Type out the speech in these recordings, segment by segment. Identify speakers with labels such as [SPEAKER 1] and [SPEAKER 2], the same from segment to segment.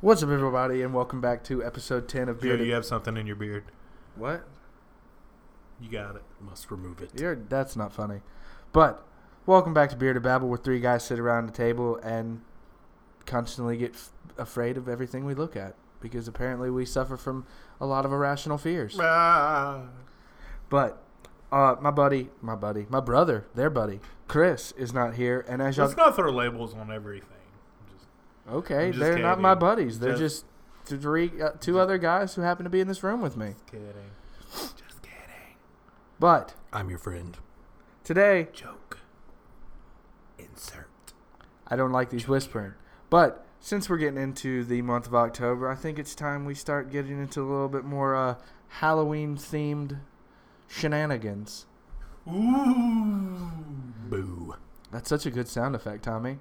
[SPEAKER 1] What's up, everybody, and welcome back to episode 10 of
[SPEAKER 2] Joe,
[SPEAKER 1] Bearded.
[SPEAKER 2] you have something in your beard.
[SPEAKER 1] What?
[SPEAKER 2] You got it.
[SPEAKER 3] Must remove it.
[SPEAKER 1] You're, that's not funny. But, welcome back to Bearded Babble, where three guys sit around a table and constantly get f- afraid of everything we look at. Because apparently we suffer from a lot of irrational fears.
[SPEAKER 2] Ah.
[SPEAKER 1] But, uh, my buddy, my buddy, my brother, their buddy, Chris, is not here. And as y'all.
[SPEAKER 2] Let's not throw labels on everything. Just,
[SPEAKER 1] Okay, they're not my buddies. They're just,
[SPEAKER 2] Just-
[SPEAKER 1] three, uh, two other guys who happen to be in this room with me.
[SPEAKER 2] Just kidding. Just kidding.
[SPEAKER 1] But,
[SPEAKER 3] I'm your friend.
[SPEAKER 1] today,
[SPEAKER 2] Joke. Insert.
[SPEAKER 1] I don't like these whispering. But since we're getting into the month of October, I think it's time we start getting into a little bit more uh, Halloween themed shenanigans.
[SPEAKER 2] Ooh.
[SPEAKER 3] Boo.
[SPEAKER 1] That's such a good sound effect, Tommy.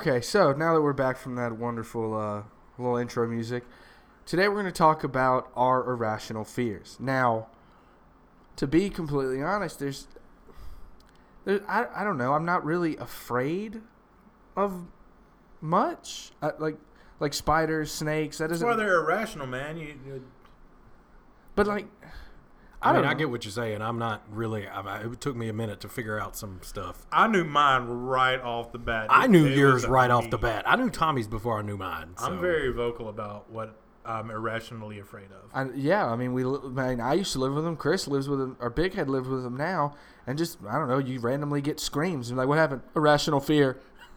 [SPEAKER 1] Okay, so now that we're back from that wonderful uh, little intro music, today we're going to talk about our irrational fears. Now, to be completely honest, there's, there, I, I don't know, I'm not really afraid of much. I, like, like spiders, snakes. That
[SPEAKER 2] That's
[SPEAKER 1] doesn't.
[SPEAKER 2] why they're irrational, man. You, you
[SPEAKER 1] but like,
[SPEAKER 3] I,
[SPEAKER 1] I don't
[SPEAKER 3] mean, I get what you're saying. I'm not really. I, I- it took me a minute to figure out some stuff.
[SPEAKER 2] I knew mine right off the bat.
[SPEAKER 3] I
[SPEAKER 2] It-
[SPEAKER 3] knew
[SPEAKER 2] it
[SPEAKER 3] yours
[SPEAKER 2] was
[SPEAKER 3] right off the bat. I knew Tommy's before I knew mine.
[SPEAKER 2] I'm very vocal about what I'm irrationally afraid of.
[SPEAKER 1] I, yeah, I mean, we. li- I used to live with him. Chris lives with him. Or Big Head lives with him now. And just, I don't know. You randomly get screams. And like, what happened? Irrational fear.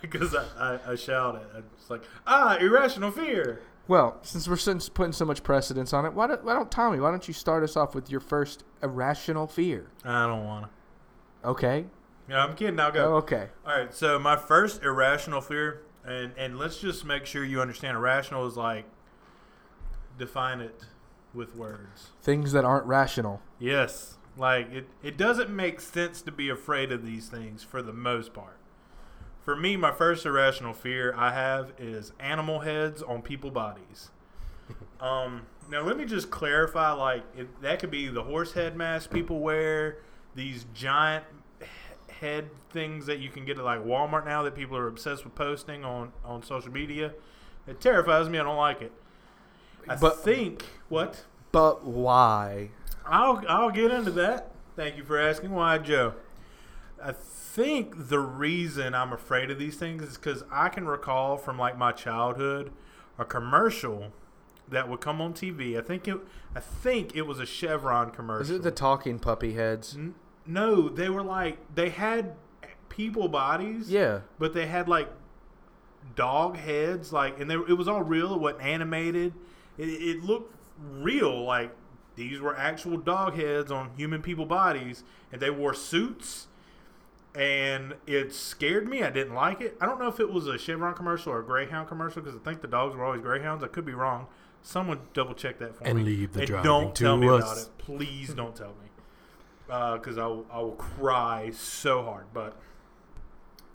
[SPEAKER 2] because I, I, I shout it. It's like, ah, irrational fear.
[SPEAKER 1] Well, since we're since putting so much precedence on it, why don't, why don't Tommy? Why don't you start us off with your first irrational fear?
[SPEAKER 2] I don't want to.
[SPEAKER 1] Okay.
[SPEAKER 2] Yeah, I'm kidding. I'll go.
[SPEAKER 1] Oh, okay.
[SPEAKER 2] All right, so my first irrational fear, and and let's just make sure you understand. Irrational is like define it with words.
[SPEAKER 1] Things that aren't rational.
[SPEAKER 2] Yes, like it. It doesn't make sense to be afraid of these things for the most part. For me, my first irrational fear I have is animal heads on people bodies. Um, now let me just clarify. Like it, that could be the horse head mask people wear, these giant head things that you can get at like Walmart now that people are obsessed with posting on on social media. It terrifies me. I don't like it. I
[SPEAKER 1] But-
[SPEAKER 2] think what
[SPEAKER 1] But why?
[SPEAKER 2] I'll I'll get into that. Thank you for asking. Why, Joe? I think the reason I'm afraid of these things is because I can recall from like my childhood a commercial that would come on TV. I think it I think it was a Chevron commercial.
[SPEAKER 1] Is it the talking puppy heads?
[SPEAKER 2] N- no, they were like they had people bodies.
[SPEAKER 1] Yeah.
[SPEAKER 2] But they had like dog heads, like, and they, it was all real. It wasn't animated. It, it looked real. Like these were actual dog heads on human people bodies, and they wore suits. And it scared me. I didn't like it. I don't know if it was a Chevron commercial or a Greyhound commercial because I think the dogs were always Greyhounds. I could be wrong. Someone double check that for
[SPEAKER 3] And
[SPEAKER 2] me.
[SPEAKER 3] And leave the
[SPEAKER 2] and
[SPEAKER 3] driving
[SPEAKER 2] don't
[SPEAKER 3] to
[SPEAKER 2] tell me about
[SPEAKER 3] us.
[SPEAKER 2] it. Please don't tell me uh, because I, will, I will cry so hard. But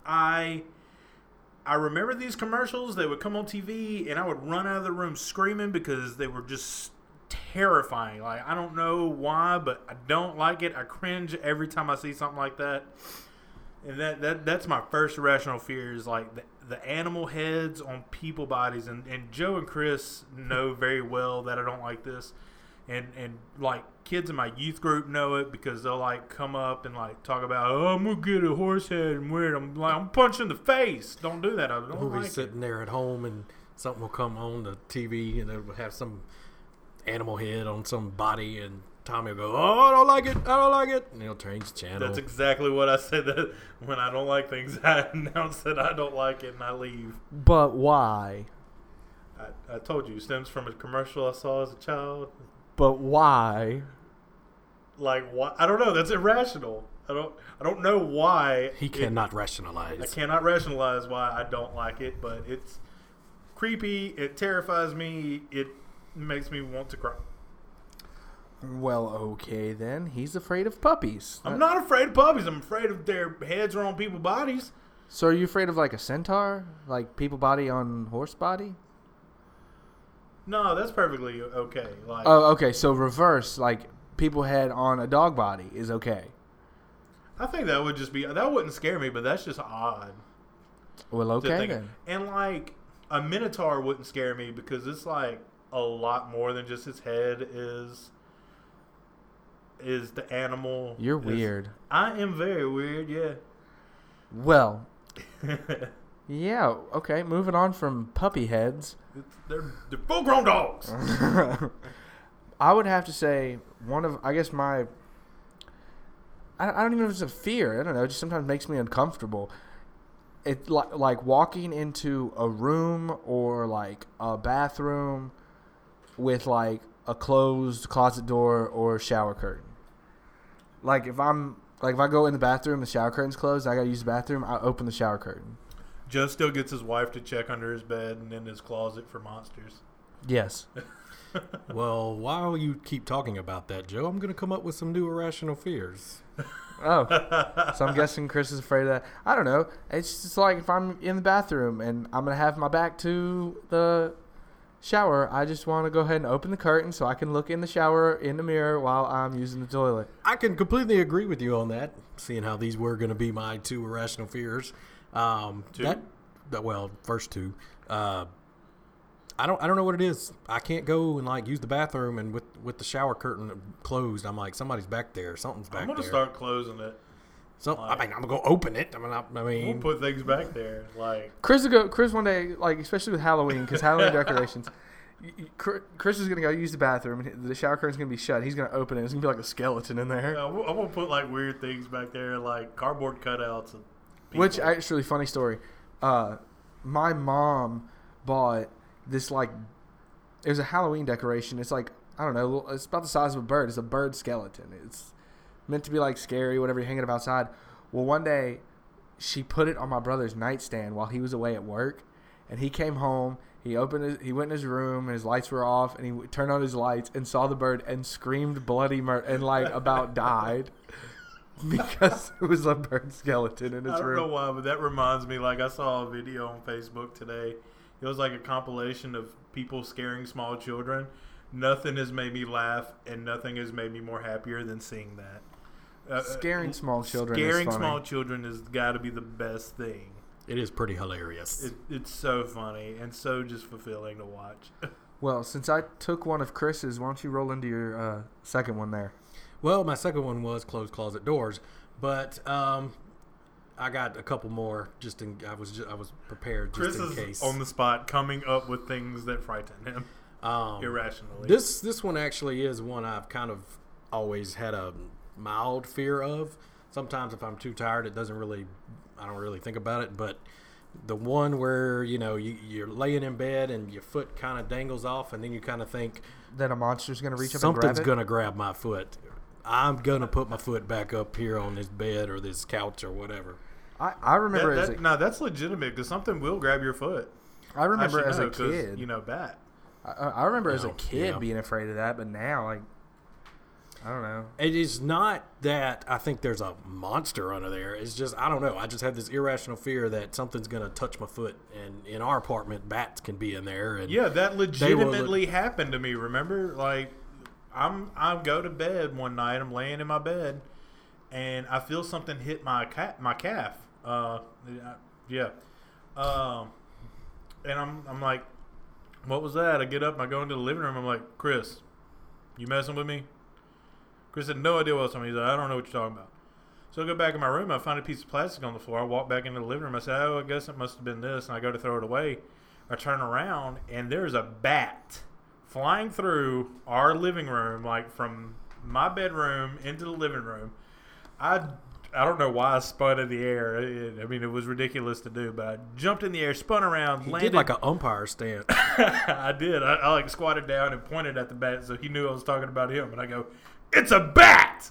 [SPEAKER 2] I I remember these commercials. They would come on TV, and I would run out of the room screaming because they were just terrifying. Like I don't know why, but I don't like it. I cringe every time I see something like that. And that, that that's my first irrational fear is like the, the animal heads on people bodies. And, and Joe and Chris know very well that I don't like this. And and like kids in my youth group know it because they'll like come up and like talk about oh I'm gonna get a horse head and wear it. I'm like I'm punching the face. Don't do that. I don't
[SPEAKER 3] We'll be
[SPEAKER 2] like it.
[SPEAKER 3] sitting there at home and something will come on the TV and it will have some animal head on some body and Tommy will go, "Oh, I don't like it. I don't like it," and he'll change the channel.
[SPEAKER 2] That's exactly what I said. That when I don't like things, I announce that I don't like it and I leave.
[SPEAKER 1] But why?
[SPEAKER 2] I, I told you, it stems from a commercial I saw as a child.
[SPEAKER 1] But why?
[SPEAKER 2] Like what? I don't know. That's irrational. I don't. I don't know why.
[SPEAKER 3] he
[SPEAKER 2] it-
[SPEAKER 3] rationalize.
[SPEAKER 2] I cannot rationalize why I don't like it, but it's creepy. It terrifies me. It makes me want to cry.
[SPEAKER 1] Well, okay then. He's afraid of puppies.
[SPEAKER 2] I'm not afraid of puppies. I'm afraid of their heads are on people's bodies.
[SPEAKER 1] So are you afraid of like a centaur? Like people body on horse body?
[SPEAKER 2] No, that's perfectly okay. Like
[SPEAKER 1] Oh, okay. So reverse, like people head on a dog body is okay.
[SPEAKER 2] I think that would just be that wouldn't scare me, but that's just odd.
[SPEAKER 1] Well,
[SPEAKER 2] to
[SPEAKER 1] okay
[SPEAKER 2] think.
[SPEAKER 1] then.
[SPEAKER 2] And like a minotaur wouldn't scare me because it's like a lot more than just his head is is the animal.
[SPEAKER 1] You're
[SPEAKER 2] is-
[SPEAKER 1] weird.
[SPEAKER 2] I am very weird, yeah.
[SPEAKER 1] Well, yeah, okay. Moving on from puppy heads.
[SPEAKER 2] It's- they're, they're full grown dogs.
[SPEAKER 1] I would have to say one of I guess my I, I don't even know if it's a fear. I don't know. It just sometimes makes me uncomfortable. It like like walking into a room or like a bathroom with like a closed closet door or shower curtain. Like if I'm like if I go in the bathroom, the shower curtain's closed. I gotta use the bathroom. I open the shower curtain.
[SPEAKER 2] Joe still gets his wife to check under his bed and in his closet for monsters.
[SPEAKER 1] Yes.
[SPEAKER 3] Well, while you keep talking about that, Joe, I'm going to come up with some new irrational fears.
[SPEAKER 1] Oh, so I'm guessing Chris is afraid of that. I don't know. It's just like if I'm in the bathroom and I'm gonna have my back to the shower, I just want to go ahead and open the curtain so I can look in the shower in the mirror while I'm using the toilet.
[SPEAKER 3] I can completely agree with you on that, seeing how these were going to be my two irrational fears. Um,
[SPEAKER 2] Two?
[SPEAKER 3] That, that- well, first two. Uh, I don't. I don't know what it is. I can't go and like use the bathroom and with with the shower curtain closed. I'm like somebody's back there. Something's back
[SPEAKER 2] I'm gonna
[SPEAKER 3] there.
[SPEAKER 2] start closing it.
[SPEAKER 3] So I mean, I'm gonna go open it. I mean, I, I
[SPEAKER 2] We'll
[SPEAKER 3] mean,
[SPEAKER 2] put things back there. Like
[SPEAKER 1] Chris will go. Chris one day, like especially with Halloween, because Halloween decorations. y- y- Chri- Chris is gonna go use the bathroom, and the shower curtain's gonna be shut. He's gonna open it. It's gonna be like a skeleton in there.
[SPEAKER 2] I'm I'm gonna put like weird things back there, like cardboard cutouts. Of
[SPEAKER 1] Which
[SPEAKER 2] people.
[SPEAKER 1] actually, funny story. Uh, my mom bought this like it was a Halloween decoration. It's like I don't know. It's about the size of a bird. It's a bird skeleton. It's meant to be like scary, whatever. You're hanging up outside. Well, one day she put it on my brother's nightstand while he was away at work, and he came home. He opened. His, he went in his room, and his lights were off, and he turned on his lights and saw the bird and screamed bloody murder and like about died because it was a bird skeleton in his room.
[SPEAKER 2] I don't
[SPEAKER 1] room.
[SPEAKER 2] know why, but that reminds me. Like I saw a video on Facebook today. It was like a compilation of people scaring small children. Nothing has made me laugh, and nothing has made me more happier than seeing that. Uh, uh,
[SPEAKER 1] Scaring small children is
[SPEAKER 2] Scaring
[SPEAKER 1] funny.
[SPEAKER 2] small children has got to be the best thing.
[SPEAKER 3] it is pretty hilarious.
[SPEAKER 2] It, it's so funny and so just fulfilling to watch.
[SPEAKER 1] Well, since I took one of Chris's, why don't you roll into your uh, second one there?
[SPEAKER 3] Well, my second one was closed closet doors, but um, I got a couple more. Just in, I was ju- I was prepared just
[SPEAKER 2] Chris
[SPEAKER 3] in
[SPEAKER 2] is
[SPEAKER 3] case.
[SPEAKER 2] on the spot, coming up with things that frighten him
[SPEAKER 3] um,
[SPEAKER 2] irrationally.
[SPEAKER 3] this this one actually is one I've kind of always had a mild fear of. Sometimes if I'm too tired, it doesn't really I don't really think about it. But the one where you know you, you're laying in bed and your foot kind of dangles off, and then you kind of think
[SPEAKER 1] that a monster's gonna reach up and
[SPEAKER 3] something's
[SPEAKER 1] grab it.
[SPEAKER 3] gonna grab my foot. I'm gonna put my foot back up here on this bed or this couch or whatever.
[SPEAKER 1] I, I remember
[SPEAKER 2] That-
[SPEAKER 1] as
[SPEAKER 2] that-
[SPEAKER 1] a,
[SPEAKER 2] no, that's legitimate because something will grab your foot.
[SPEAKER 1] I remember
[SPEAKER 2] Actually,
[SPEAKER 1] as
[SPEAKER 2] no,
[SPEAKER 1] a
[SPEAKER 2] 'cause,
[SPEAKER 1] kid.
[SPEAKER 2] you know, bat.
[SPEAKER 1] I, I remember as a kid
[SPEAKER 3] yeah.
[SPEAKER 1] being afraid of that, but now like I don't know.
[SPEAKER 3] It is not that I think there's a monster under there. It's just I don't know. I just have this irrational fear that something's gonna touch my foot. And in our apartment, bats can be in there. And
[SPEAKER 2] Yeah, that legitimately happened to me. Remember, like, I'm I go to bed one night. I'm laying in my bed, and I feel something hit my cat my calf. Uh, yeah, um, and I'm I'm like, what was that? I get up, I go into the living room. I'm like, Chris, you messing with me? Chris had no idea what I was talking. about. He's like, I don't know what you're talking about. So I go back in my room. I find a piece of plastic on the floor. I walk back into the living room. I say, Oh, I guess it must have been this. And I go to throw it away. I turn around and there's a bat flying through our living room, like from my bedroom into the living room. I I don't know why I spun in the air. It- I mean, it was ridiculous to do, but I jumped in the air, spun around,
[SPEAKER 3] he
[SPEAKER 2] landed.
[SPEAKER 3] did like an umpire stance.
[SPEAKER 2] I did. I, I like squatted down and pointed at the bat, so he knew I was talking about him. And I go, "It's a bat!"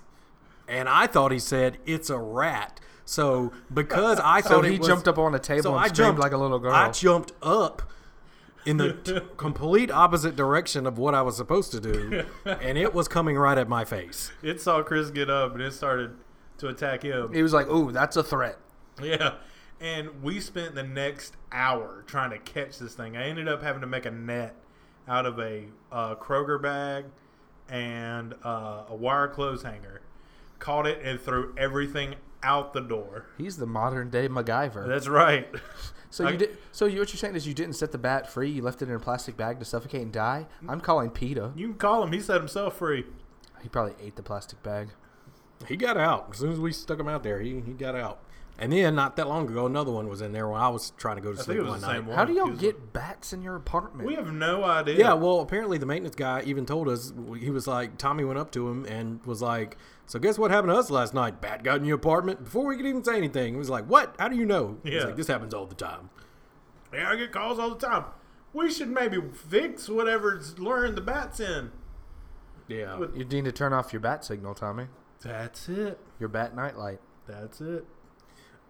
[SPEAKER 3] and I thought he said it's a rat. So because I
[SPEAKER 1] So
[SPEAKER 3] thought
[SPEAKER 1] he
[SPEAKER 3] it was,
[SPEAKER 1] jumped up on the table
[SPEAKER 3] so
[SPEAKER 1] and
[SPEAKER 3] I
[SPEAKER 1] screamed
[SPEAKER 3] jumped
[SPEAKER 1] like a little girl.
[SPEAKER 3] I jumped up in the t- complete opposite direction of what I was supposed to do, and it was coming right at my face.
[SPEAKER 2] It saw Chris get up and it started to attack him.
[SPEAKER 1] he was like, "Ooh, that's a threat."
[SPEAKER 2] Yeah. And we spent the next hour trying to catch this thing. I ended up having to make a net out of a uh, Kroger bag and uh, a wire clothes hanger. Caught it and threw everything out the door.
[SPEAKER 1] He's the modern day MacGyver.
[SPEAKER 2] That's right.
[SPEAKER 1] So
[SPEAKER 2] I-
[SPEAKER 1] you did. So you, what you're saying is you didn't set the bat free. You left it in a plastic bag to suffocate and die. I'm calling PETA.
[SPEAKER 2] You can call him. He set himself free.
[SPEAKER 1] He probably ate the plastic bag.
[SPEAKER 3] He got out as soon as we stuck him out there. He he got out. And then not that long ago, another one was in there when I was trying to go to
[SPEAKER 2] I
[SPEAKER 3] sleep
[SPEAKER 2] think it was
[SPEAKER 3] one
[SPEAKER 2] the
[SPEAKER 3] night.
[SPEAKER 2] same one.
[SPEAKER 1] How do y'all
[SPEAKER 2] He was
[SPEAKER 1] get bats in your apartment?
[SPEAKER 2] We have no idea.
[SPEAKER 3] Yeah, well, apparently the maintenance guy even told us he was like Tommy went up to him and was like, "So guess what happened to us last night? Bat got in your apartment before we could even say anything." He was like, "What? How do you know?" He's
[SPEAKER 2] Yeah.
[SPEAKER 3] like, "This happens all the time."
[SPEAKER 2] Yeah, I get calls all the time. We should maybe fix whatever's luring the bats in.
[SPEAKER 3] Yeah,
[SPEAKER 2] With-
[SPEAKER 1] you need to turn off your bat signal, Tommy.
[SPEAKER 2] That's it.
[SPEAKER 1] Your bat nightlight.
[SPEAKER 2] That's it.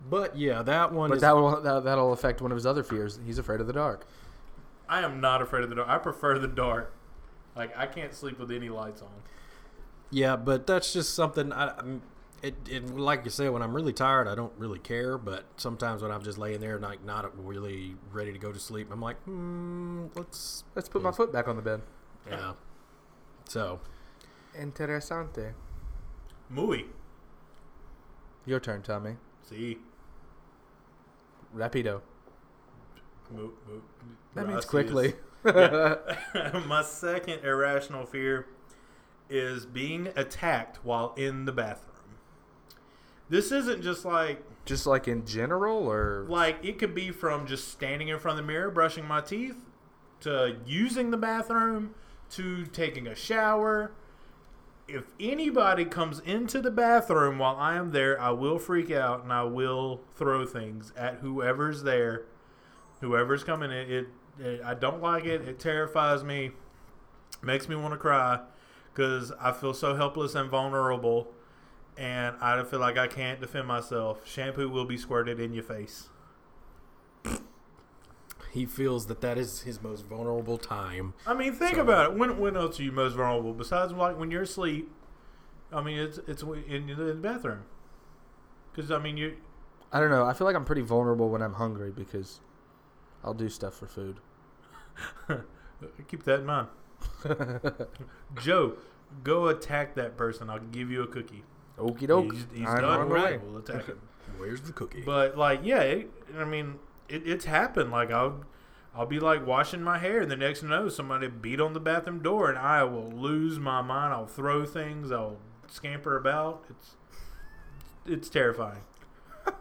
[SPEAKER 3] But yeah, that one
[SPEAKER 1] But
[SPEAKER 3] is
[SPEAKER 1] that will that, that'll affect one of his other fears. He's afraid of the dark.
[SPEAKER 2] I am not afraid of the dark. I prefer the dark. Like I can't sleep with any lights on.
[SPEAKER 3] yeah, but that's just something. I, I'm, it, it like you said, when I'm really tired, I don't really care. But sometimes when I'm just laying there, like not really ready to go to sleep, I'm like, hmm, let's
[SPEAKER 1] Let's put my foot back on the bed.
[SPEAKER 3] yeah. So
[SPEAKER 1] Interesante.
[SPEAKER 2] Muy.
[SPEAKER 1] Your turn, Tommy.
[SPEAKER 2] See.
[SPEAKER 1] Rapido.
[SPEAKER 2] Mo- mo-
[SPEAKER 1] That means quickly.
[SPEAKER 2] My second irrational fear is being attacked while in the bathroom. This isn't just like
[SPEAKER 1] Just like in general, or
[SPEAKER 2] like it could be from just standing in front of the mirror brushing my teeth to using the bathroom to taking a shower. If anybody comes into the bathroom while I am there, I will freak out and I will throw things at whoever's there. Whoever's coming in, it, it I don't like it. It terrifies me. Makes me want to cry because I feel so helpless and vulnerable and I feel like I can't defend myself. Shampoo will be squirted in your face.
[SPEAKER 3] He feels that that is his most vulnerable time.
[SPEAKER 2] I mean, think
[SPEAKER 3] So-
[SPEAKER 2] about it. When when else are you most vulnerable besides like when you're asleep? I mean, it's it's in, in the bathroom. Because I mean, you
[SPEAKER 1] I don't know. I feel like I'm pretty vulnerable when I'm hungry because I'll do stuff for food.
[SPEAKER 2] keep that in mind. Joe, go attack that person. I'll give you a cookie.
[SPEAKER 1] Okie doke.
[SPEAKER 2] He's, he's
[SPEAKER 1] I'm
[SPEAKER 2] done
[SPEAKER 1] on
[SPEAKER 2] right.
[SPEAKER 1] way.
[SPEAKER 2] We'll attack him.
[SPEAKER 3] Where's the cookie?
[SPEAKER 2] But like, yeah, it, I mean, it, it's happened. Like I'll, I'll be like washing my hair, and the next thing you know, somebody beat on the bathroom door, and I will lose my mind. I'll throw things. I'll scamper about. It's, it's terrifying.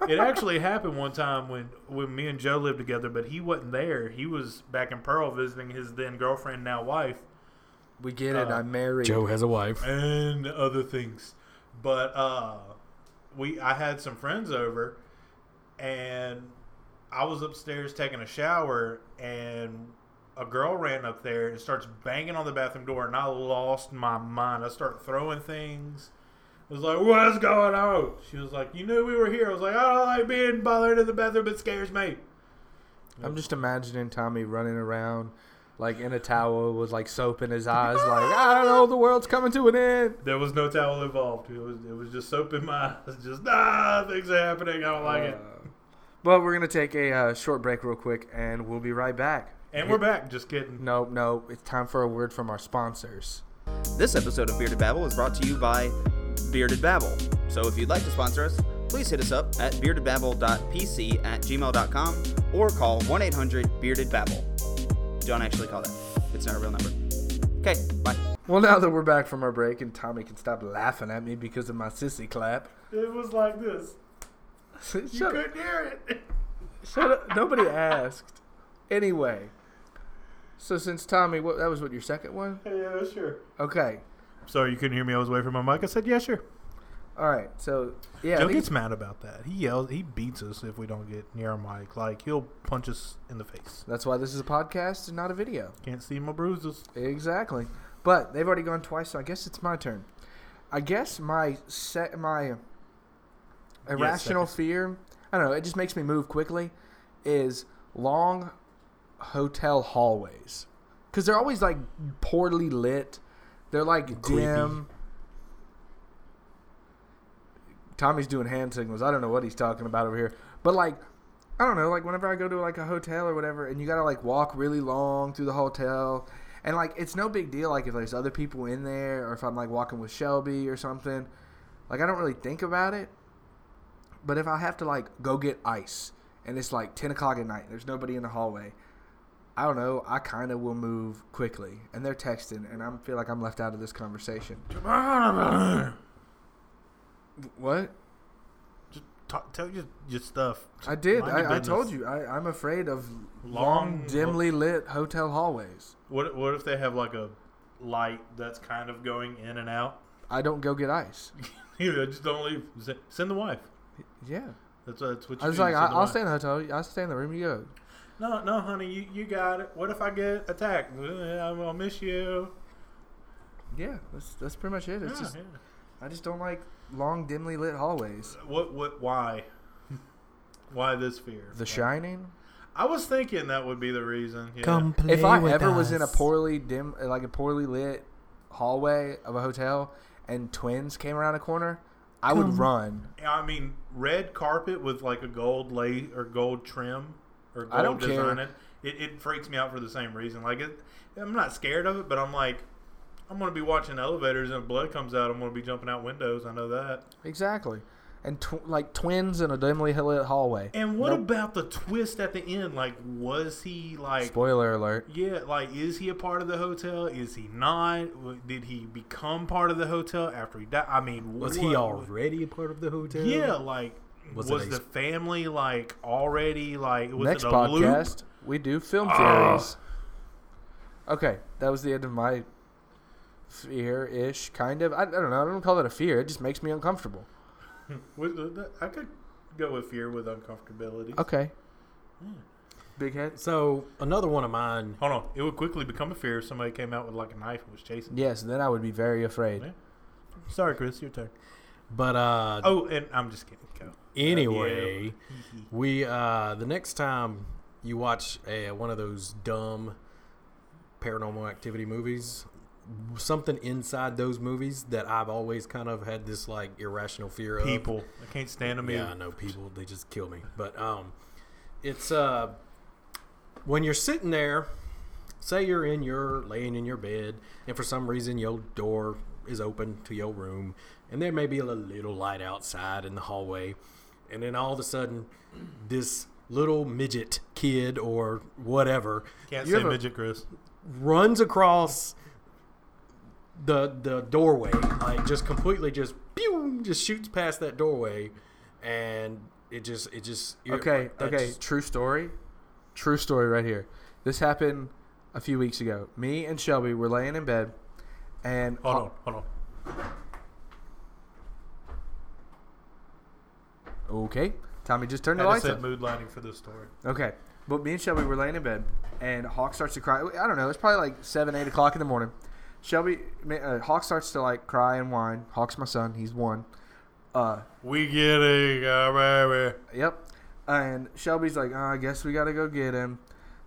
[SPEAKER 2] it actually happened one time when when me and Joe lived together, but he wasn't there. He was back in Pearl visiting his then girlfriend, now wife,
[SPEAKER 1] We get it.
[SPEAKER 2] Uh,
[SPEAKER 1] I'm married.
[SPEAKER 3] Joe has a wife.
[SPEAKER 2] and other things. But uh, we I had some friends over, and I was upstairs taking a shower, and a girl ran up there and starts banging on the bathroom door, and I lost my mind. I start throwing things. I was like, "What's going on?" She was like, "You knew we were here." I was like, "I don't like being bothered in the bathroom. It scares me."
[SPEAKER 1] I'm just imagining Tommy running around like in a towel with like soap in his eyes, like I don't know, the world's coming to an end.
[SPEAKER 2] There was no towel involved. It was it was just soap in my eyes. Just ah, things are happening. I don't like it.
[SPEAKER 1] But we're gonna take a uh, short break real quick, and we'll be right back.
[SPEAKER 2] And we're back. Just kidding.
[SPEAKER 1] No, no, it's time for a word from our sponsors.
[SPEAKER 4] This episode of Bearded Babble is brought to you by Bearded Babble. So if you'd like to sponsor us, please hit us up at beardedbabble.pc at gmail.com or call 1 800 Bearded Babble. Don't actually call that, it's not a real number. Okay, bye.
[SPEAKER 1] Well, now that we're back from our break, and Tommy can stop laughing at me because of my sissy clap.
[SPEAKER 2] It was like this. You
[SPEAKER 1] shut,
[SPEAKER 2] couldn't hear it.
[SPEAKER 1] shut up. Nobody asked. Anyway, so since Tommy, what that was what your second one?
[SPEAKER 2] yeah, sure.
[SPEAKER 1] Okay,
[SPEAKER 2] Sorry, you couldn't hear me. I was away from my mic. I said, yeah, sure.
[SPEAKER 1] all right. So yeah,
[SPEAKER 2] Joe
[SPEAKER 1] these-
[SPEAKER 2] gets mad about that. He yells. He beats us if we don't get near a mic. Like he'll punch us in the face.
[SPEAKER 1] that's why this is a podcast and not a video.
[SPEAKER 2] Can't see my bruises.
[SPEAKER 1] Exactly. But they've already gone twice, so I guess it's my turn. I guess my set my irrational
[SPEAKER 2] second.
[SPEAKER 1] fear, I don't know, it just makes me move quickly is long hotel hallways. Cuz they're always like poorly lit. They're like
[SPEAKER 3] Creepy.
[SPEAKER 1] dim. Tommy's doing hand signals. I don't know what he's talking about over here. But like I don't know, like whenever I go to like a hotel or whatever and you got to like walk really long through the hotel And like, it's no big deal. Like if there's other people in there, or if I'm like walking with Shelby or something. Like I don't really think about it. But if I have to like go get ice, and it's like ten o'clock at night, there's nobody in the hallway. I don't know. I kind of will move quickly, and they're texting, and I feel like I'm left out of this conversation. What?
[SPEAKER 2] Just talk, tell your, your stuff.
[SPEAKER 1] I did. I, I told you. I, I'm afraid of long,
[SPEAKER 2] Long-
[SPEAKER 1] dimly lit hotel hallways.
[SPEAKER 2] What what if they have like a light that's kind of going in and out?
[SPEAKER 1] I don't go get ice.
[SPEAKER 2] You just don't leave. Send the wife.
[SPEAKER 1] Yeah.
[SPEAKER 2] That's, that's what you
[SPEAKER 1] I was
[SPEAKER 2] do,
[SPEAKER 1] like,
[SPEAKER 2] send
[SPEAKER 1] I,
[SPEAKER 2] the
[SPEAKER 1] I'll stay in the hotel. I'll stay in the room. You go.
[SPEAKER 2] No, no, honey, you, you got it. What if I get attacked? Uh, I'm gonna miss you.
[SPEAKER 1] Yeah, that's that's pretty much it. It's
[SPEAKER 2] Yeah,
[SPEAKER 1] just
[SPEAKER 2] yeah.
[SPEAKER 1] I just don't like long, dimly lit hallways.
[SPEAKER 2] What what why? why this fear?
[SPEAKER 1] The Shining.
[SPEAKER 2] I was thinking that would be the reason. Yeah.
[SPEAKER 3] Come play
[SPEAKER 1] If I
[SPEAKER 3] with
[SPEAKER 1] ever was in a poorly dim, like a poorly lit hallway of a hotel, and twins came around a corner, I would run.
[SPEAKER 2] I mean, red carpet with like a gold lay or gold trim or gold
[SPEAKER 1] I don't care.
[SPEAKER 2] design. It, it it freaks me out for the same reason. Like it, I'm not scared of it, but I'm like, I'm gonna be watching elevators and if blood comes out. I'm gonna be jumping out windows. I know that.
[SPEAKER 1] Exactly. And tw- like twins in a dimly lit hallway.
[SPEAKER 2] And what
[SPEAKER 1] Nope.
[SPEAKER 2] about the twist at the end? Like, was he like?
[SPEAKER 1] Spoiler alert.
[SPEAKER 2] Yeah, like, is he a part of the hotel? Is he not? Did he become part of the hotel after he died? I mean,
[SPEAKER 3] Was
[SPEAKER 2] what-
[SPEAKER 3] he already a part of the hotel?
[SPEAKER 2] Yeah, like, was,
[SPEAKER 3] Was it a-
[SPEAKER 2] the family like already like? Was
[SPEAKER 1] Next
[SPEAKER 2] it a loop?
[SPEAKER 1] podcast, we do film
[SPEAKER 2] Ah.
[SPEAKER 1] theories. Okay, that was the end of my fear-ish, kind of. I, I don't know. I don't call that a fear. It just makes me uncomfortable.
[SPEAKER 2] With the- I could go with fear with uncomfortability.
[SPEAKER 1] Okay. Big head.
[SPEAKER 3] So another one of mine.
[SPEAKER 2] Hold on, it would quickly become a fear if somebody came out with like a knife and was chasing.
[SPEAKER 1] Yes, then I would be very afraid.
[SPEAKER 2] Yeah. Sorry, Chris, your turn.
[SPEAKER 3] But uh,
[SPEAKER 2] Oh, and I'm just kidding. Go.
[SPEAKER 3] anyway, we uh, the next time you watch a, one of those dumb paranormal activity movies, something inside those movies that I've always kind of had this like irrational fear of.
[SPEAKER 2] People, I can't stand them.
[SPEAKER 3] Yeah, I know people. They just kill me. But um, it's uh, when you're sitting there. Say you're in your laying in your bed, and for some reason your door is open to your room, and there may be a little light outside in the hallway, and then all of a sudden, this little midget kid or whatever
[SPEAKER 2] Can't say midget, Chris.
[SPEAKER 3] runs across the the doorway, like just completely just pew, just shoots past that doorway, and it just it just
[SPEAKER 1] Okay,
[SPEAKER 3] that
[SPEAKER 1] okay.
[SPEAKER 3] just-
[SPEAKER 1] True story. True story right here. This happened a few weeks ago. Me and Shelby were laying in bed, and
[SPEAKER 2] Hold on, hold on.
[SPEAKER 1] okay, Tommy just turned the
[SPEAKER 2] Had to
[SPEAKER 1] lights
[SPEAKER 2] set
[SPEAKER 1] up.
[SPEAKER 2] mood lighting for this story.
[SPEAKER 1] Okay, but me and Shelby were laying in bed, and Hawk starts to cry. I don't know. It's probably like seven, eight o'clock in the morning. Shelby, uh, Hawk starts to like cry and whine. Hawk's my son. He's one. Uh,
[SPEAKER 2] We get it, baby.
[SPEAKER 1] Yep. And Shelby's like, oh, I guess we got to go get him.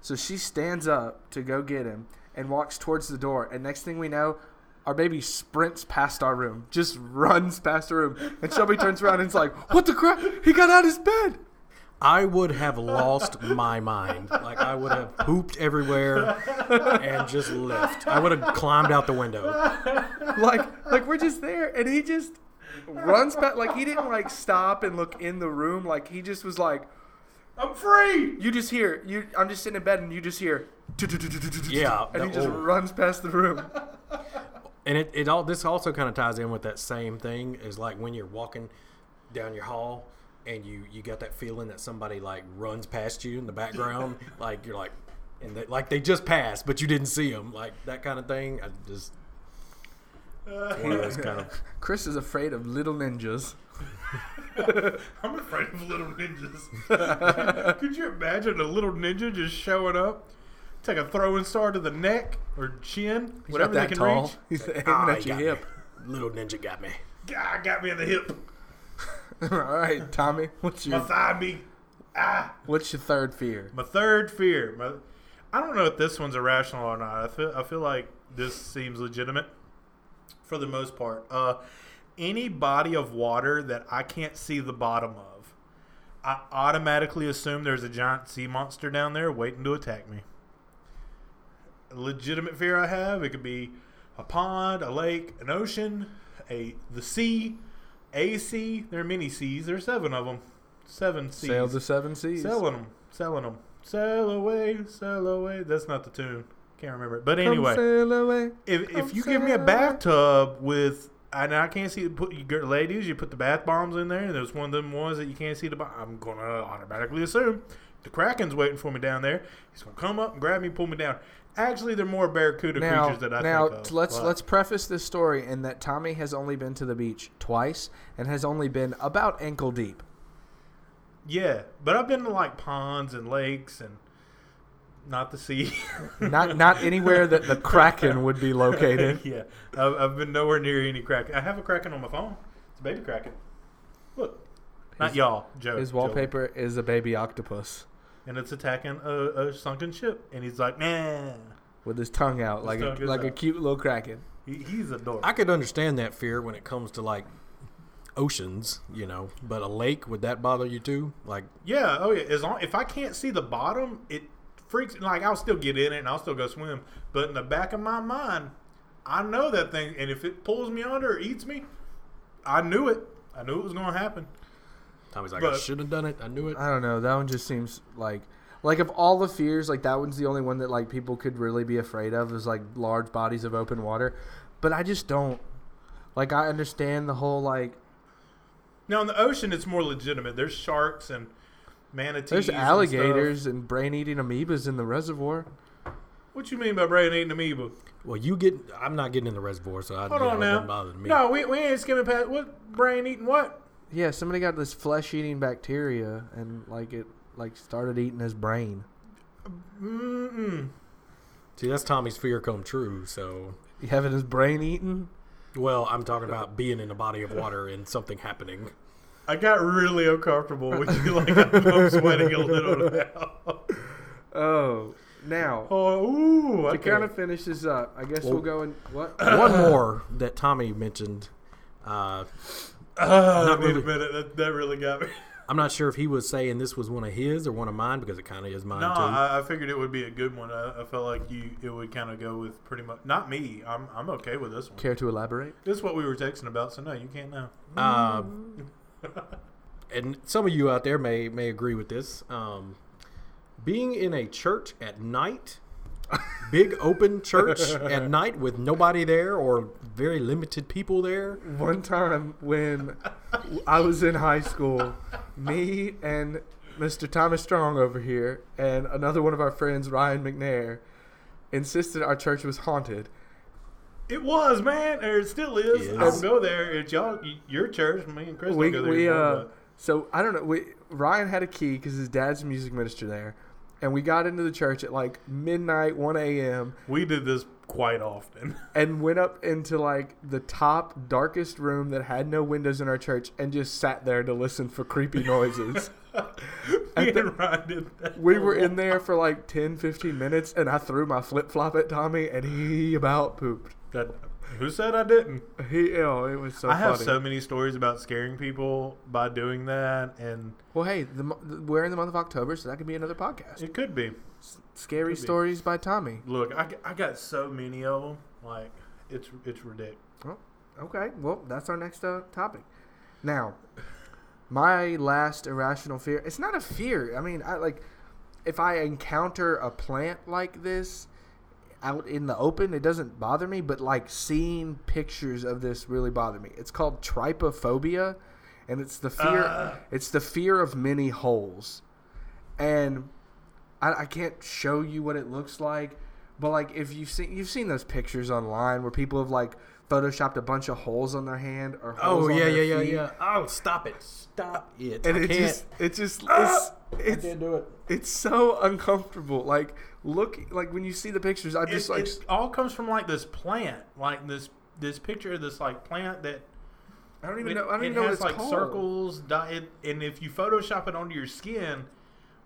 [SPEAKER 1] So she stands up to go get him and walks towards the door. And next thing we know, our baby sprints past our room, just runs past the room. And Shelby turns around and is like, What the crap? He got out of his bed.
[SPEAKER 3] I would have lost my mind. Like I would have pooped everywhere and just left. I would have climbed out the window.
[SPEAKER 1] Like, like we're just there. And he just runs back. Like, he didn't like stop and look in the room. Like, he just was like,
[SPEAKER 2] I'm free.
[SPEAKER 1] You just hear, you. I'm just sitting in bed and you just hear,
[SPEAKER 3] Yeah,
[SPEAKER 1] And he just runs past the room.
[SPEAKER 3] And it, it all this also kind of ties in with that same thing is like when you're walking down your hall and you you got that feeling that somebody like runs past you in the background like you're like and they, like they just passed but you didn't see them like that kind of thing I just one of those kind of
[SPEAKER 1] Chris is afraid of little ninjas.
[SPEAKER 2] I'm afraid of little ninjas. Could you imagine a little ninja just showing up, take a throwing star to the neck or chin,
[SPEAKER 1] He's
[SPEAKER 2] whatever
[SPEAKER 1] not
[SPEAKER 2] they can
[SPEAKER 1] tall.
[SPEAKER 2] reach?
[SPEAKER 1] He's aiming
[SPEAKER 3] Ah,
[SPEAKER 1] at
[SPEAKER 3] he
[SPEAKER 1] your hip.
[SPEAKER 3] me. little ninja got me
[SPEAKER 2] God got me in the hip.
[SPEAKER 1] All right, Tommy, what's your
[SPEAKER 2] beat. Ah.
[SPEAKER 1] what's your third fear?
[SPEAKER 2] My third fear. My, I don't know if this one's irrational or not. I feel I feel like this seems legitimate for the most part. Uh, any body of water that I can't see the bottom of, I automatically assume there's a giant sea monster down there waiting to attack me. legitimate fear I have. It could be a pond, a lake, an ocean, a the sea, a sea. There are many seas. There's seven of them. Seven seas.
[SPEAKER 1] Sail the seven seas.
[SPEAKER 2] Selling them. Selling them. Sail away, sail away. That's not the tune. Can't remember it. But
[SPEAKER 1] Come
[SPEAKER 2] anyway,
[SPEAKER 1] sail away.
[SPEAKER 2] if,
[SPEAKER 1] come
[SPEAKER 2] if you give me a bathtub with and I can't see put you ladies, you put the bath bombs in there, and there's one of them ones that you can't see the. I'm gonna automatically assume the Kraken's waiting for me down there. He's gonna come up and grab me, pull me down. Actually, they're more barracuda
[SPEAKER 1] Now,
[SPEAKER 2] creatures that I
[SPEAKER 1] now
[SPEAKER 2] think of.
[SPEAKER 1] Now let's
[SPEAKER 2] but-
[SPEAKER 1] let's preface this story in that Tommy has only been to the beach twice and has only been about ankle deep.
[SPEAKER 2] yeah, but I've been to like ponds and lakes and not the sea.
[SPEAKER 1] Not not anywhere that the Kraken would be located.
[SPEAKER 2] yeah, I've, I've been nowhere near any kraken. I have a kraken on my phone. It's a baby kraken. Look, not y'all, Joe.
[SPEAKER 1] His
[SPEAKER 2] Joe.
[SPEAKER 1] wallpaper is a baby octopus
[SPEAKER 2] and it's attacking a, a sunken ship, and he's like, man,
[SPEAKER 1] with his tongue out like
[SPEAKER 2] tongue
[SPEAKER 1] a
[SPEAKER 2] is
[SPEAKER 1] like a cute little Kraken.
[SPEAKER 2] He, he's adorable.
[SPEAKER 3] I could understand that fear when it comes to like oceans, you know, but a lake would that bother you too? Like,
[SPEAKER 2] yeah, oh yeah. As long if I can't see the bottom, it freaks. Like I'll still get in it and I'll still go swim. But in the back of my mind, I know that thing, and if it pulls me under or eats me, I knew it. I knew it was going to happen.
[SPEAKER 3] Tommy's like, I should have done it. I knew it.
[SPEAKER 1] I don't know. That one just seems like like of all the fears, like that one's the only one that like people could really be afraid of is like large bodies of open water. But I just don't like I understand the whole like
[SPEAKER 2] Now in the ocean, it's more legitimate. There's sharks and manatees.
[SPEAKER 1] there's alligators and brain eating amoebas in the reservoir.
[SPEAKER 2] What you mean by brain eating amoeba?
[SPEAKER 3] Well, you get. I'm not getting in the reservoir, so I,
[SPEAKER 2] Hold
[SPEAKER 3] you know,
[SPEAKER 2] on now.
[SPEAKER 3] bother me.
[SPEAKER 2] No, we, we ain't skimming past. What brain eating what?
[SPEAKER 1] Yeah, somebody got this flesh eating bacteria and like it like started eating his brain.
[SPEAKER 2] Mm-mm.
[SPEAKER 3] See, that's Tommy's fear come true. So,
[SPEAKER 1] You having his brain eaten?
[SPEAKER 3] well, I'm talking about being in a body of water and something happening.
[SPEAKER 2] I got really uncomfortable with you. Like I'm, I'm sweating a little now.
[SPEAKER 1] Oh, now
[SPEAKER 2] Oh, ooh!
[SPEAKER 1] to kind of finish this up, I guess
[SPEAKER 3] Well-
[SPEAKER 1] we'll go in what?
[SPEAKER 3] One more that Tommy mentioned. Uh,
[SPEAKER 2] Wait
[SPEAKER 3] really.
[SPEAKER 2] a minute. That, that really got me.
[SPEAKER 3] I'm not sure if he was saying this was one of his or one of mine because it kind of is mine
[SPEAKER 2] No,
[SPEAKER 3] too.
[SPEAKER 2] I, I figured it would be a good one. I, I felt like you it would kind of go with pretty much not me. I'm I'm okay with this one.
[SPEAKER 1] Care to elaborate?
[SPEAKER 2] This is what we were texting about, so no, you can't know.
[SPEAKER 3] Uh, and some of you out there may may agree with this. Um, being in a church at night, big open church at night with nobody there or very limited people there.
[SPEAKER 1] One time when I was in high school, me and Mr. Thomas Strong over here and another one of our friends, Ryan McNair, insisted our church was haunted.
[SPEAKER 2] It was man, or it still is.
[SPEAKER 3] Is.
[SPEAKER 2] I'll go there. It's y'all, your church. Me and Chris
[SPEAKER 1] we
[SPEAKER 2] don't go there.
[SPEAKER 1] we
[SPEAKER 2] anymore,
[SPEAKER 1] uh so I don't know. We Ryan had a key because his dad's a music minister there, and we got into the church at like midnight, one a.m.
[SPEAKER 2] we did this quite often.
[SPEAKER 1] and went up into like the top darkest room that had no windows in our church and just sat there to listen for creepy noises.
[SPEAKER 2] Me
[SPEAKER 1] the-
[SPEAKER 2] and Ryan did that.
[SPEAKER 1] we were in there for like 10 15 minutes and I threw my flip-flop at Tommy and he about pooped.
[SPEAKER 2] That, who said I didn't?
[SPEAKER 1] He oh, it was so
[SPEAKER 2] I have
[SPEAKER 1] funny.
[SPEAKER 2] so many stories about scaring people by doing that, and
[SPEAKER 1] well, hey, the, we're in the month of October, so that could be another podcast.
[SPEAKER 2] it could be.
[SPEAKER 1] Scary
[SPEAKER 2] could be.
[SPEAKER 1] stories by Tommy.
[SPEAKER 2] Look, I, I got so many of them. Like it's it's ridiculous.
[SPEAKER 1] Okay, well, that's our next uh, topic. Now, my last irrational fear. It's not a fear. I mean, I like if I encounter a plant like this out in the open, it doesn't bother me. But like seeing pictures of this really bother me. It's called trypophobia, and it's the fear.
[SPEAKER 2] Uh.
[SPEAKER 1] it's the fear of many holes, and I, I can't show you what it looks like. But like if you've seen you've seen those pictures online where people have like photoshopped a bunch of holes on their hand or oh, holes
[SPEAKER 3] Oh
[SPEAKER 1] on
[SPEAKER 3] yeah,
[SPEAKER 1] their
[SPEAKER 3] yeah, yeah,
[SPEAKER 1] feet,
[SPEAKER 3] yeah. Oh, stop it! Stop it!
[SPEAKER 1] And
[SPEAKER 3] I
[SPEAKER 1] it
[SPEAKER 3] can't.
[SPEAKER 1] just it just ah! it's
[SPEAKER 3] I
[SPEAKER 1] it's,
[SPEAKER 3] can't do it.
[SPEAKER 1] it's so uncomfortable. Like look like when you see the pictures, I just
[SPEAKER 2] It,
[SPEAKER 1] like
[SPEAKER 2] it all comes from like this plant, like this this picture of this like plant that
[SPEAKER 1] I don't even
[SPEAKER 2] it,
[SPEAKER 1] know I don't
[SPEAKER 2] it
[SPEAKER 1] even know what
[SPEAKER 2] has
[SPEAKER 1] it's
[SPEAKER 2] like
[SPEAKER 1] called.
[SPEAKER 2] circles. Di- and if you Photoshop it onto your skin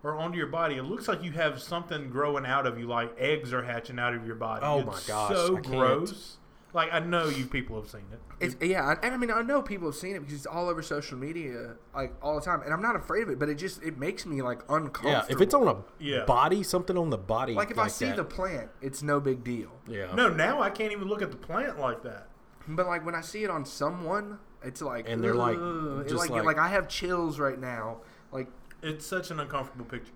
[SPEAKER 2] or onto your body, it looks like you have something growing out of you, like eggs are hatching out of your body.
[SPEAKER 3] Oh
[SPEAKER 2] It's
[SPEAKER 3] my gosh,
[SPEAKER 2] so
[SPEAKER 3] I can't.
[SPEAKER 2] gross. Like I know you people have seen it.
[SPEAKER 1] It's yeah, I- and I mean I know people have seen it because it's all over social media like all the time, and I'm not afraid of it, but it just it makes me like uncomfortable.
[SPEAKER 3] Yeah, if it's on a
[SPEAKER 2] Yeah.
[SPEAKER 3] body, something on the body,
[SPEAKER 1] like if I see
[SPEAKER 3] that,
[SPEAKER 1] the plant, it's no big deal.
[SPEAKER 3] yeah,
[SPEAKER 2] No, now I can't even look at the plant like that.
[SPEAKER 1] But like when I see it on someone, it's like
[SPEAKER 3] And they're, like,
[SPEAKER 1] ugh.
[SPEAKER 3] Just
[SPEAKER 1] like,
[SPEAKER 3] like-
[SPEAKER 1] like I have chills right now. Like
[SPEAKER 2] It's such an uncomfortable picture.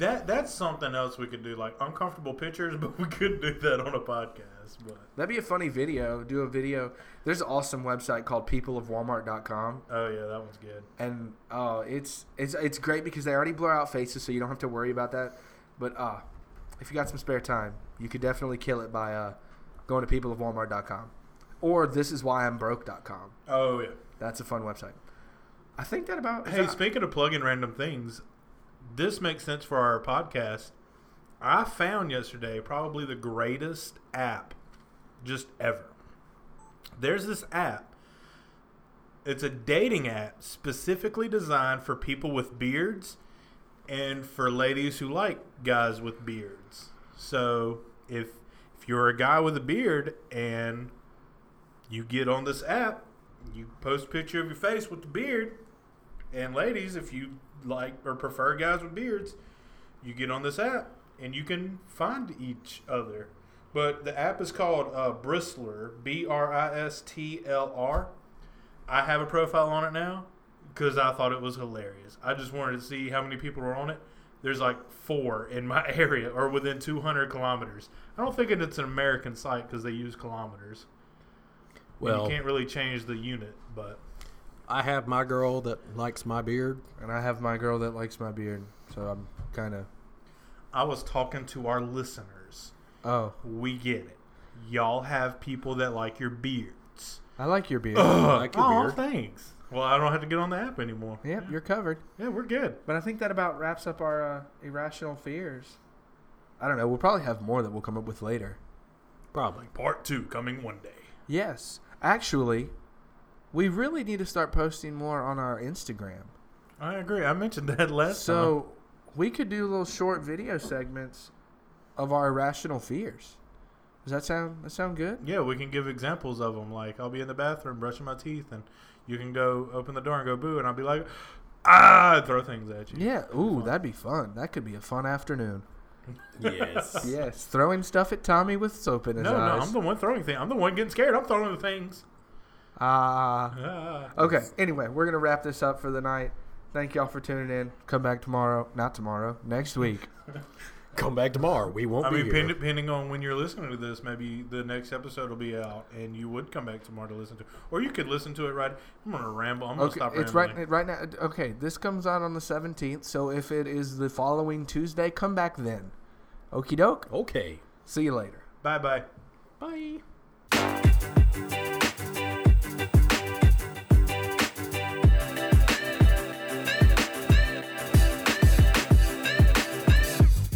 [SPEAKER 2] That that's something else we could do, like uncomfortable pictures, but we could do that on a podcast. But
[SPEAKER 1] that'd be a funny video. Do a video. There's an awesome website called peopleofwalmart.com.
[SPEAKER 2] oh yeah, that one's good.
[SPEAKER 1] and uh, it's it's it's great because they already blur out faces, so you don't have to worry about that. But uh, if you got some spare time, you could definitely kill it by uh, going to peopleofwalmart.com or thisiswhyimbroke.com.
[SPEAKER 2] Oh yeah.
[SPEAKER 1] That's a fun website. I think that about.
[SPEAKER 2] Hey,
[SPEAKER 1] that-
[SPEAKER 2] speaking of plugging random things, this makes sense for our podcast. I found yesterday probably the greatest app just ever. There's this app. It's a dating app specifically designed for people with beards and for ladies who like guys with beards. So, if if you're a guy with a beard and you get on this app, you post a picture of your face with the beard, and ladies, if you like or prefer guys with beards, you get on this app and you can find each other. But the app is called uh, Bristlr, B R I S T L R. I have a profile on it now because I thought it was hilarious. I just wanted to see how many people were on it. There's like four in my area or within 200 kilometers. I don't think it's an American site because they use kilometers. And
[SPEAKER 3] Well,
[SPEAKER 2] you can't really change the unit, but
[SPEAKER 3] I have my girl that likes my beard.
[SPEAKER 1] and I have my girl that likes my beard, so I'm kind of.
[SPEAKER 2] I was talking to our listeners.
[SPEAKER 1] Oh,
[SPEAKER 2] We get it. Y'all have people that like your beards.
[SPEAKER 1] I like your beard.
[SPEAKER 3] I like your
[SPEAKER 2] oh,
[SPEAKER 3] beard.
[SPEAKER 2] thanks. Well, I don't have to get on the app anymore.
[SPEAKER 1] Yep, you're covered.
[SPEAKER 2] Yeah, we're good.
[SPEAKER 1] But I think that about wraps up our uh, irrational fears. I don't know. We'll probably have more that we'll come up with later.
[SPEAKER 3] Probably.
[SPEAKER 2] Part two coming one day.
[SPEAKER 1] Yes, actually, we really need to start posting more on our Instagram.
[SPEAKER 2] I agree. I mentioned that last time.
[SPEAKER 1] So we could do little short video segments of our irrational fears. Does that sound that sound good?
[SPEAKER 2] Yeah, we can give examples of them. Like, I'll be in the bathroom brushing my teeth, and you can go open the door and go boo, and I'll be like, ah, and throw things at you.
[SPEAKER 1] Yeah. Ooh, that'd be fun. That could be a fun afternoon.
[SPEAKER 3] Yes.
[SPEAKER 1] Yes, throwing stuff at Tommy with soap in his
[SPEAKER 2] No, no,
[SPEAKER 1] eyes.
[SPEAKER 2] I'm the one throwing things. I'm the one getting scared. I'm throwing the things.
[SPEAKER 1] Ah.
[SPEAKER 2] Ah.
[SPEAKER 1] okay. Anyway, we're gonna wrap this up for the night. Thank y'all for tuning in. Come back tomorrow. Not tomorrow. Next week.
[SPEAKER 3] Come back tomorrow. We won't
[SPEAKER 2] I
[SPEAKER 3] be
[SPEAKER 2] mean,
[SPEAKER 3] here.
[SPEAKER 2] pen- depending on when you're listening to this, maybe the next episode will be out, and you would come back tomorrow to listen to, or you could listen to it right. I'm gonna ramble. I'm gonna
[SPEAKER 1] Okay,
[SPEAKER 2] stop
[SPEAKER 1] it's
[SPEAKER 2] rambling.
[SPEAKER 1] right right now. Okay, this comes out on the seventeenth. So if it is the following Tuesday, come back then. Okie doke.
[SPEAKER 3] okay.
[SPEAKER 1] See you later.
[SPEAKER 2] Bye bye.
[SPEAKER 3] Bye.